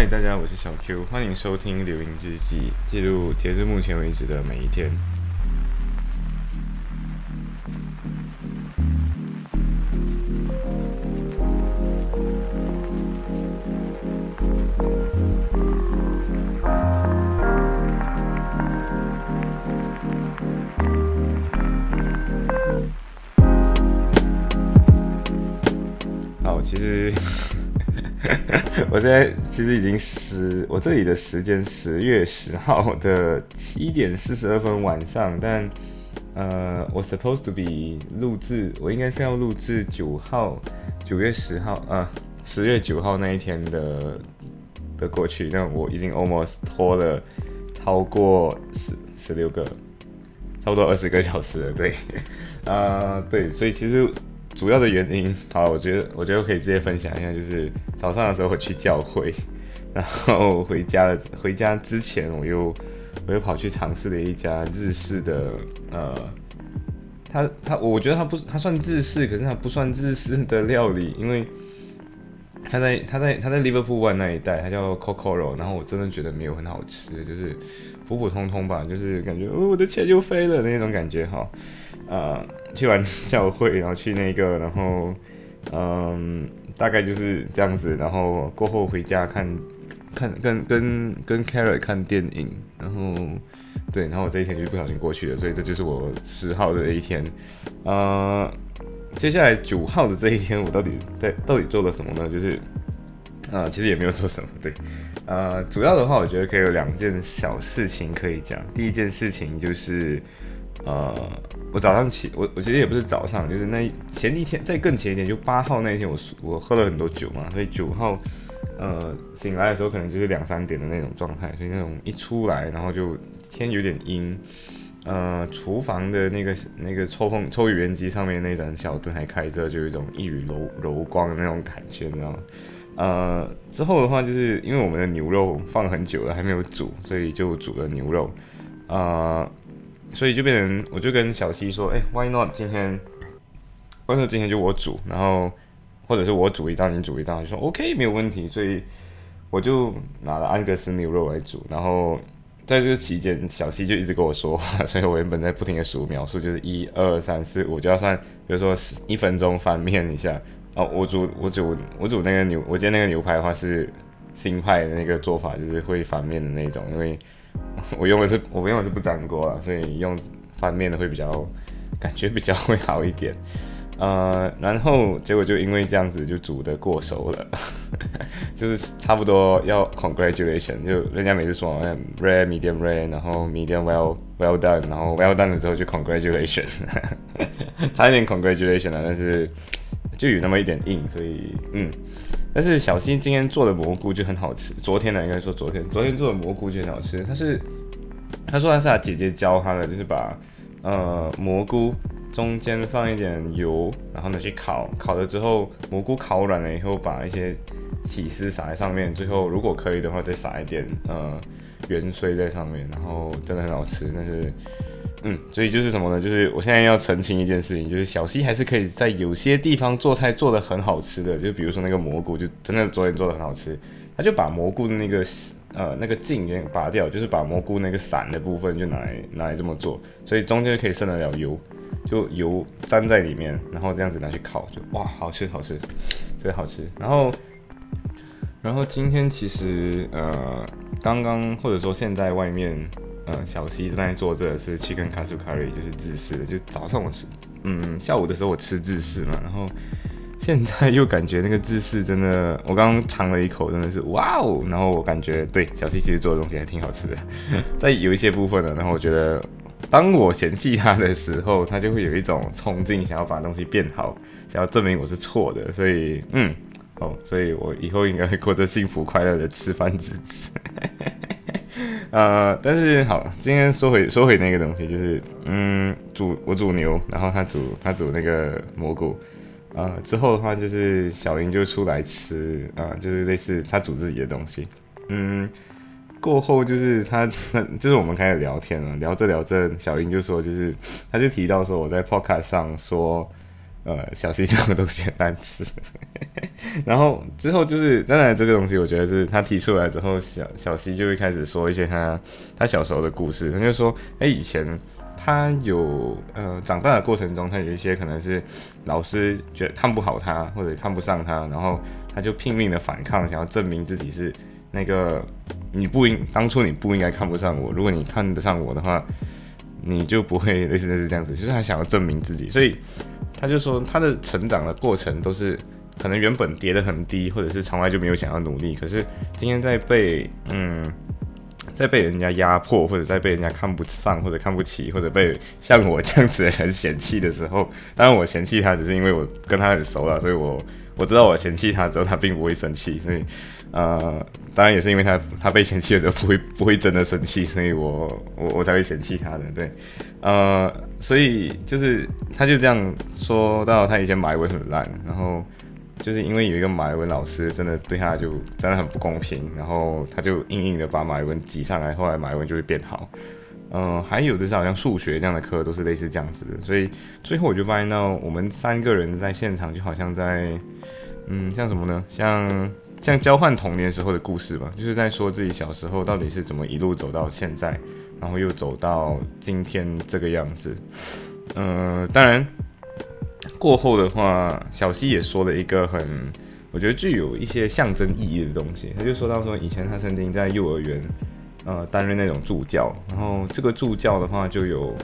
嗨，大家，我是小 Q，欢迎收听《流萤之记》，记录截至目前为止的每一天。好，其实。我现在其实已经十，我这里的时间十月十号的七点四十二分晚上，但呃，我 supposed to be 录制，我应该是要录制九号，九月十号，呃，十月九号那一天的的过去，那我已经 almost 拖了超过十十六个，差不多二十个小时了，对，啊，对，所以其实。主要的原因，好，我觉得我觉得可以直接分享一下，就是早上的时候我去教会，然后回家了。回家之前，我又我又跑去尝试了一家日式的，呃，它它，我觉得它不它算日式，可是它不算日式的料理，因为他在他在他在 Liverpool One 那一带，他叫 Cocoro，然后我真的觉得没有很好吃，就是普普通通吧，就是感觉哦，我的钱就飞了那种感觉，哈。呃，去完教会，然后去那个，然后，嗯，大概就是这样子，然后过后回家看，看跟跟跟 Carrot 看电影，然后，对，然后我这一天就不小心过去了，所以这就是我十号的一天。呃，接下来九号的这一天，我到底在 到底做了什么呢？就是，呃，其实也没有做什么，对，呃，主要的话，我觉得可以有两件小事情可以讲。第一件事情就是。呃，我早上起，我我其实也不是早上，就是那前一天，在更前一天，就八号那一天，我我喝了很多酒嘛，所以九号，呃，醒来的时候可能就是两三点的那种状态，所以那种一出来，然后就天有点阴，呃，厨房的那个那个抽风抽油烟机上面那盏小灯还开着，就有一种一缕柔柔光的那种感觉，你知道吗？呃，之后的话，就是因为我们的牛肉放很久了，还没有煮，所以就煮了牛肉，啊。所以就变成，我就跟小西说，哎，Why not 今天，Why not 今天就我煮，然后或者是我煮一道，你煮一道，就说 OK 没有问题。所以我就拿了安格斯牛肉来煮，然后在这个期间，小西就一直跟我说话，所以我原本在不停的数描述，就是一二三四五，就要算，比如说一分钟翻面一下。哦，我煮我煮我煮那个牛，我煎那个牛排的话是新派的那个做法，就是会翻面的那种，因为。我用的是我用的是不粘锅啊，所以用翻面的会比较感觉比较会好一点。呃，然后结果就因为这样子就煮的过熟了，就是差不多要 congratulation，就人家每次说 rare medium rare，然后 medium well well done，然后 well done 了之后就 congratulation，差一点 congratulation 了，但是就有那么一点硬，所以嗯。但是小新今天做的蘑菇就很好吃，昨天呢应该说昨天，昨天做的蘑菇就很好吃。他是他说他是他姐姐教他的，就是把呃蘑菇中间放一点油，然后呢去烤，烤了之后蘑菇烤软了以后，把一些起司撒在上面，最后如果可以的话再撒一点呃元荽在上面，然后真的很好吃。但是。嗯，所以就是什么呢？就是我现在要澄清一件事情，就是小西还是可以在有些地方做菜做的很好吃的，就比如说那个蘑菇，就真的昨天做的很好吃。他就把蘑菇的那个呃那个茎给拔掉，就是把蘑菇那个伞的部分就拿来拿来这么做，所以中间可以剩得了油，就油粘在里面，然后这样子拿去烤，就哇，好吃好吃，特别好吃。然后然后今天其实呃刚刚或者说现在外面。呃，小溪正在做这个是 chicken katsu curry，就是日式的。就早上我吃，嗯，下午的时候我吃日式嘛，然后现在又感觉那个芝士真的，我刚刚尝了一口，真的是哇哦！然后我感觉对小七其实做的东西还挺好吃的，在有一些部分呢，然后我觉得当我嫌弃他的时候，他就会有一种冲劲，想要把东西变好，想要证明我是错的，所以嗯，哦，所以我以后应该会过着幸福快乐的吃饭日子。呃，但是好，今天说回说回那个东西，就是嗯，煮我煮牛，然后他煮他煮那个蘑菇，呃，之后的话就是小英就出来吃啊，就是类似他煮自己的东西，嗯，过后就是他 就是我们开始聊天了，聊着聊着，小英就说就是他就提到说我在 podcast 上说，呃，小西这的东西很难吃。然后之后就是，当然这个东西，我觉得是他提出来之后，小小西就会开始说一些他他小时候的故事。他就说，哎，以前他有呃长大的过程中，他有一些可能是老师觉得看不好他或者看不上他，然后他就拼命的反抗，想要证明自己是那个你不应当初你不应该看不上我，如果你看得上我的话，你就不会类似类似这样子，就是他想要证明自己，所以。他就说，他的成长的过程都是可能原本跌得很低，或者是从来就没有想要努力。可是今天在被嗯，在被人家压迫，或者在被人家看不上，或者看不起，或者被像我这样子的人嫌弃的时候，当然我嫌弃他只是因为我跟他很熟了，所以我我知道我嫌弃他之后，他并不会生气。所以呃，当然也是因为他他被嫌弃的时候不会不会真的生气，所以我我我才会嫌弃他的。对，呃。所以就是，他就这样说到，他以前买文很烂，然后就是因为有一个马文老师真的对他就真的很不公平，然后他就硬硬的把马文挤上来，后来马文就会变好。嗯，还有的是好像数学这样的课都是类似这样子的，所以最后我就发现到我们三个人在现场就好像在，嗯，像什么呢？像像交换童年时候的故事吧，就是在说自己小时候到底是怎么一路走到现在。然后又走到今天这个样子，嗯，当然过后的话，小西也说了一个很，我觉得具有一些象征意义的东西。他就说到说，以前他曾经在幼儿园，呃，担任那种助教，然后这个助教的话就有，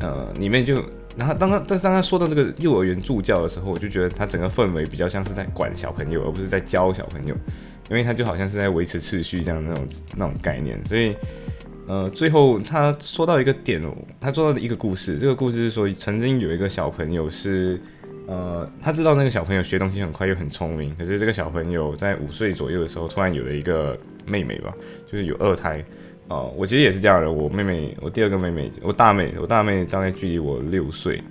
呃，里面就，然后当他，但是当他说到这个幼儿园助教的时候，我就觉得他整个氛围比较像是在管小朋友，而不是在教小朋友，因为他就好像是在维持秩序这样那种那种概念，所以。呃，最后他说到一个点哦，他说到的一个故事，这个故事是说，曾经有一个小朋友是，呃，他知道那个小朋友学东西很快又很聪明，可是这个小朋友在五岁左右的时候，突然有了一个妹妹吧，就是有二胎。哦，我其实也是这样的，我妹妹，我第二个妹妹，我大妹，我大妹大概距离我六岁，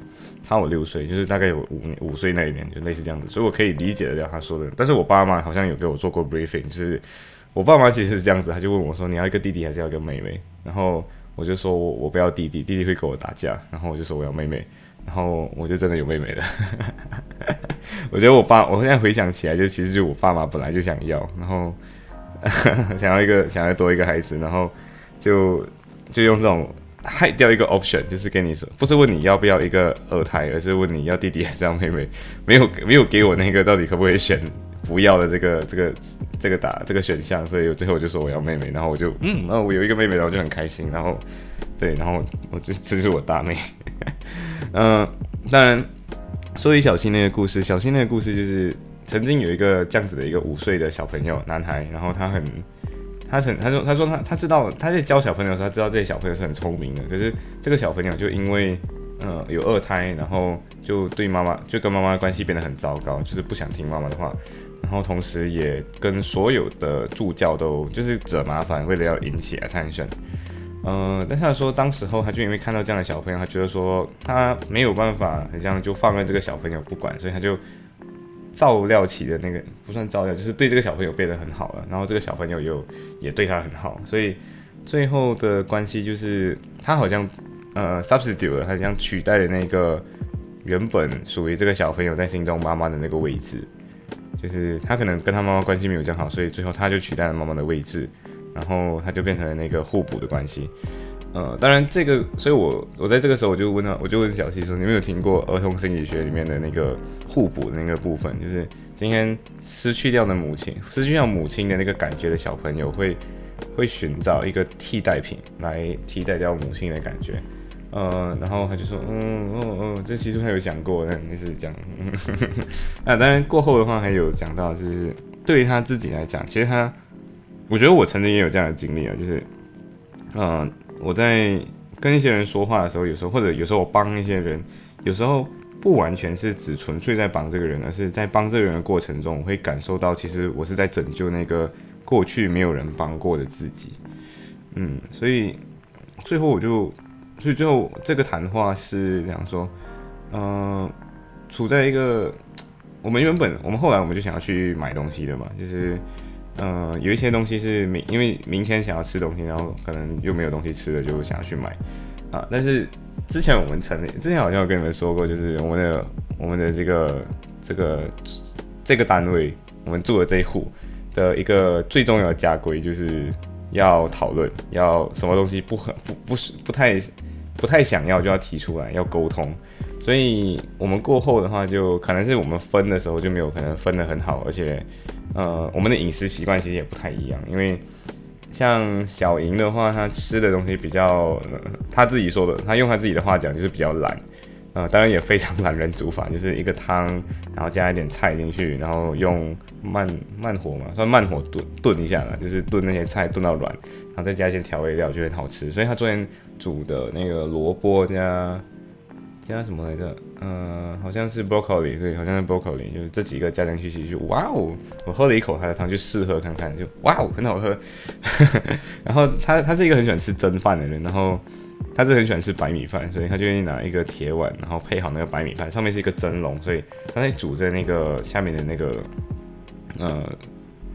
差我六岁，就是大概有五五岁那一年，就类似这样子，所以我可以理解得了他说的。但是我爸妈好像有给我做过 briefing，就是。我爸妈其实是这样子，他就问我说：“你要一个弟弟还是要一个妹妹？”然后我就说：“我我不要弟弟，弟弟会跟我打架。”然后我就说：“我要妹妹。”然后我就真的有妹妹了。我觉得我爸，我现在回想起来，就其实就我爸妈本来就想要，然后 想要一个，想要多一个孩子，然后就就用这种害掉一个 option，就是跟你说，不是问你要不要一个二胎，而是问你要弟弟还是要妹妹，没有没有给我那个到底可不可以选。不要的这个这个这个打这个选项，所以最后我就说我要妹妹，然后我就嗯，那我有一个妹妹，然后我就很开心，然后对，然后我就这就是我大妹，嗯，当然说起小新那个故事，小新那个故事就是曾经有一个这样子的一个五岁的小朋友男孩，然后他很他很他说他说他他知道他在教小朋友的时候，他知道这些小朋友是很聪明的，可是这个小朋友就因为呃有二胎，然后就对妈妈就跟妈妈关系变得很糟糕，就是不想听妈妈的话。然后同时也跟所有的助教都就是惹麻烦，为了要引起 attention。嗯，但是他说当时候他就因为看到这样的小朋友，他觉得说他没有办法，好像就放任这个小朋友不管，所以他就照料起的那个不算照料，就是对这个小朋友变得很好了。然后这个小朋友又也对他很好，所以最后的关系就是他好像呃 substitute 了，好像取代了那个原本属于这个小朋友在心中妈妈的那个位置。就是他可能跟他妈妈关系没有这样好，所以最后他就取代了妈妈的位置，然后他就变成了那个互补的关系。呃，当然这个，所以我我在这个时候我就问他，我就问小西说：“你有没有听过儿童心理学里面的那个互补的那个部分？就是今天失去掉的母亲，失去掉母亲的那个感觉的小朋友会会寻找一个替代品来替代掉母亲的感觉。”呃，然后他就说，嗯嗯嗯，这其实他有讲过，那是讲，啊，当然过后的话还有讲到，就是对于他自己来讲，其实他，我觉得我曾经也有这样的经历啊，就是，呃，我在跟一些人说话的时候，有时候或者有时候我帮一些人，有时候不完全是只纯粹在帮这个人，而是在帮这个人的过程中，我会感受到，其实我是在拯救那个过去没有人帮过的自己，嗯，所以最后我就。所以最后这个谈话是这样说，嗯，处在一个我们原本我们后来我们就想要去买东西的嘛，就是嗯有一些东西是明因为明天想要吃东西，然后可能又没有东西吃了，就想要去买。啊。但是之前我们成立，之前好像有跟你们说过，就是我们的我们的这个这个这个单位，我们住的这一户的一个最重要的家规，就是要讨论，要什么东西不很不不是不太不太想要就要提出来，要沟通。所以我们过后的话，就可能是我们分的时候就没有可能分得很好，而且，呃，我们的饮食习惯其实也不太一样。因为像小莹的话，她吃的东西比较，她自己说的，她用她自己的话讲就是比较懒，呃，当然也非常懒人煮法，就是一个汤，然后加一点菜进去，然后用慢慢火嘛，算慢火炖炖一下了，就是炖那些菜炖到软，然后再加一些调味料就很好吃。所以他昨天煮的那个萝卜加。加什么来着？嗯，好像是 broccoli，对，好像是 broccoli，就是这几个加进去，其实哇哦！我喝了一口他的汤，就试喝看看，就哇哦，很好喝。然后他他是一个很喜欢吃蒸饭的人，然后他是很喜欢吃白米饭，所以他就愿意拿一个铁碗，然后配好那个白米饭，上面是一个蒸笼，所以他在煮在那个下面的那个呃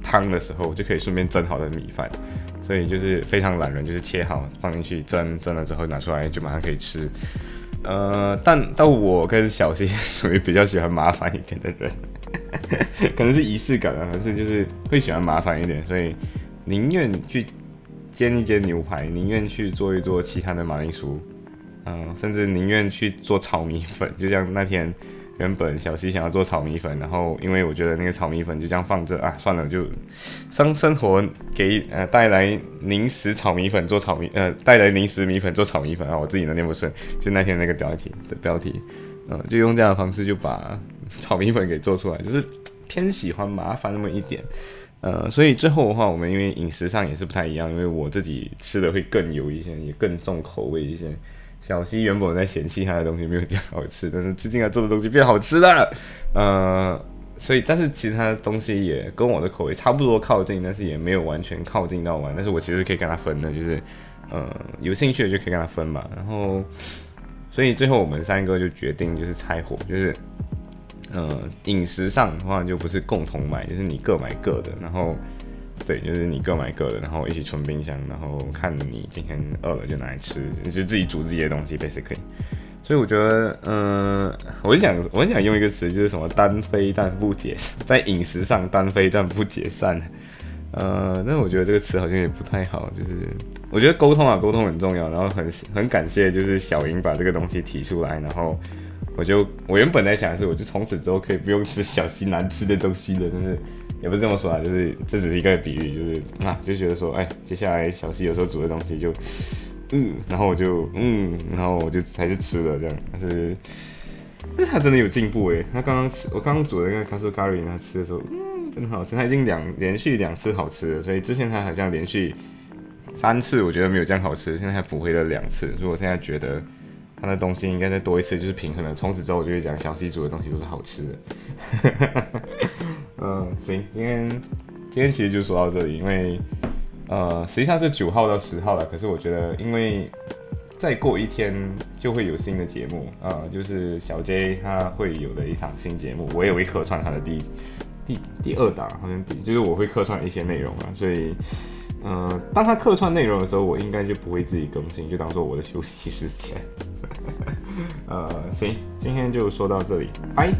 汤的时候，就可以顺便蒸好的米饭，所以就是非常懒人，就是切好放进去蒸，蒸了之后拿出来就马上可以吃。呃，但但我跟小西属于比较喜欢麻烦一点的人，可能是仪式感啊，还是就是会喜欢麻烦一点，所以宁愿去煎一煎牛排，宁愿去做一做其他的马铃薯，嗯，甚至宁愿去做炒米粉，就像那天。原本小西想要做炒米粉，然后因为我觉得那个炒米粉就这样放着啊，算了，就生生活给呃带来零食炒米粉做炒米呃带来零食米粉做炒米粉啊，我自己都念不顺，就那天那个标题的标题，嗯，就用这样的方式就把炒米粉给做出来，就是偏喜欢麻烦那么一点，呃，所以最后的话，我们因为饮食上也是不太一样，因为我自己吃的会更油一些，也更重口味一些。小西原本在嫌弃他的东西没有这样好吃，但是最近他做的东西变好吃了，呃，所以但是其他的东西也跟我的口味差不多靠近，但是也没有完全靠近到完，但是我其实可以跟他分的，就是呃有兴趣的就可以跟他分嘛，然后所以最后我们三个就决定就是拆伙，就是呃饮食上的话就不是共同买，就是你各买各的，然后。对，就是你各买各的，然后一起存冰箱，然后看你今天饿了就拿来吃，你就自己煮自己的东西，basically。所以我觉得，嗯，我想，我想用一个词，就是什么单飞但不解，在饮食上单飞但不解散。呃，但我觉得这个词好像也不太好，就是我觉得沟通啊，沟通很重要，然后很很感谢，就是小莹把这个东西提出来，然后我就我原本在想的是，我就从此之后可以不用吃小西难吃的东西了，但是。也不是这么说啊，就是这只是一个比喻，就是啊，就觉得说，哎，接下来小西有时候煮的东西就，嗯，然后我就嗯，然后我就还是吃了这样，但是，但是他真的有进步诶，他刚刚吃我刚刚煮的那个卡苏咖喱，他吃的时候，嗯，真的好吃，他已经两连续两次好吃了，所以之前他好像连续三次我觉得没有这样好吃，现在还补回了两次，所以我现在觉得。他的东西应该再多一次就是平衡了。从此之后我就会讲小西煮的东西都是好吃的。嗯，行，今天今天其实就说到这里，因为呃实际上是九号到十号了，可是我觉得因为再过一天就会有新的节目啊，就是小 J 他会有的一场新节目，我也会客串他的第第第二档，好像第就是我会客串一些内容啊，所以。嗯，当他客串内容的时候，我应该就不会自己更新，就当做我的休息时间。呃，行，今天就说到这里，拜。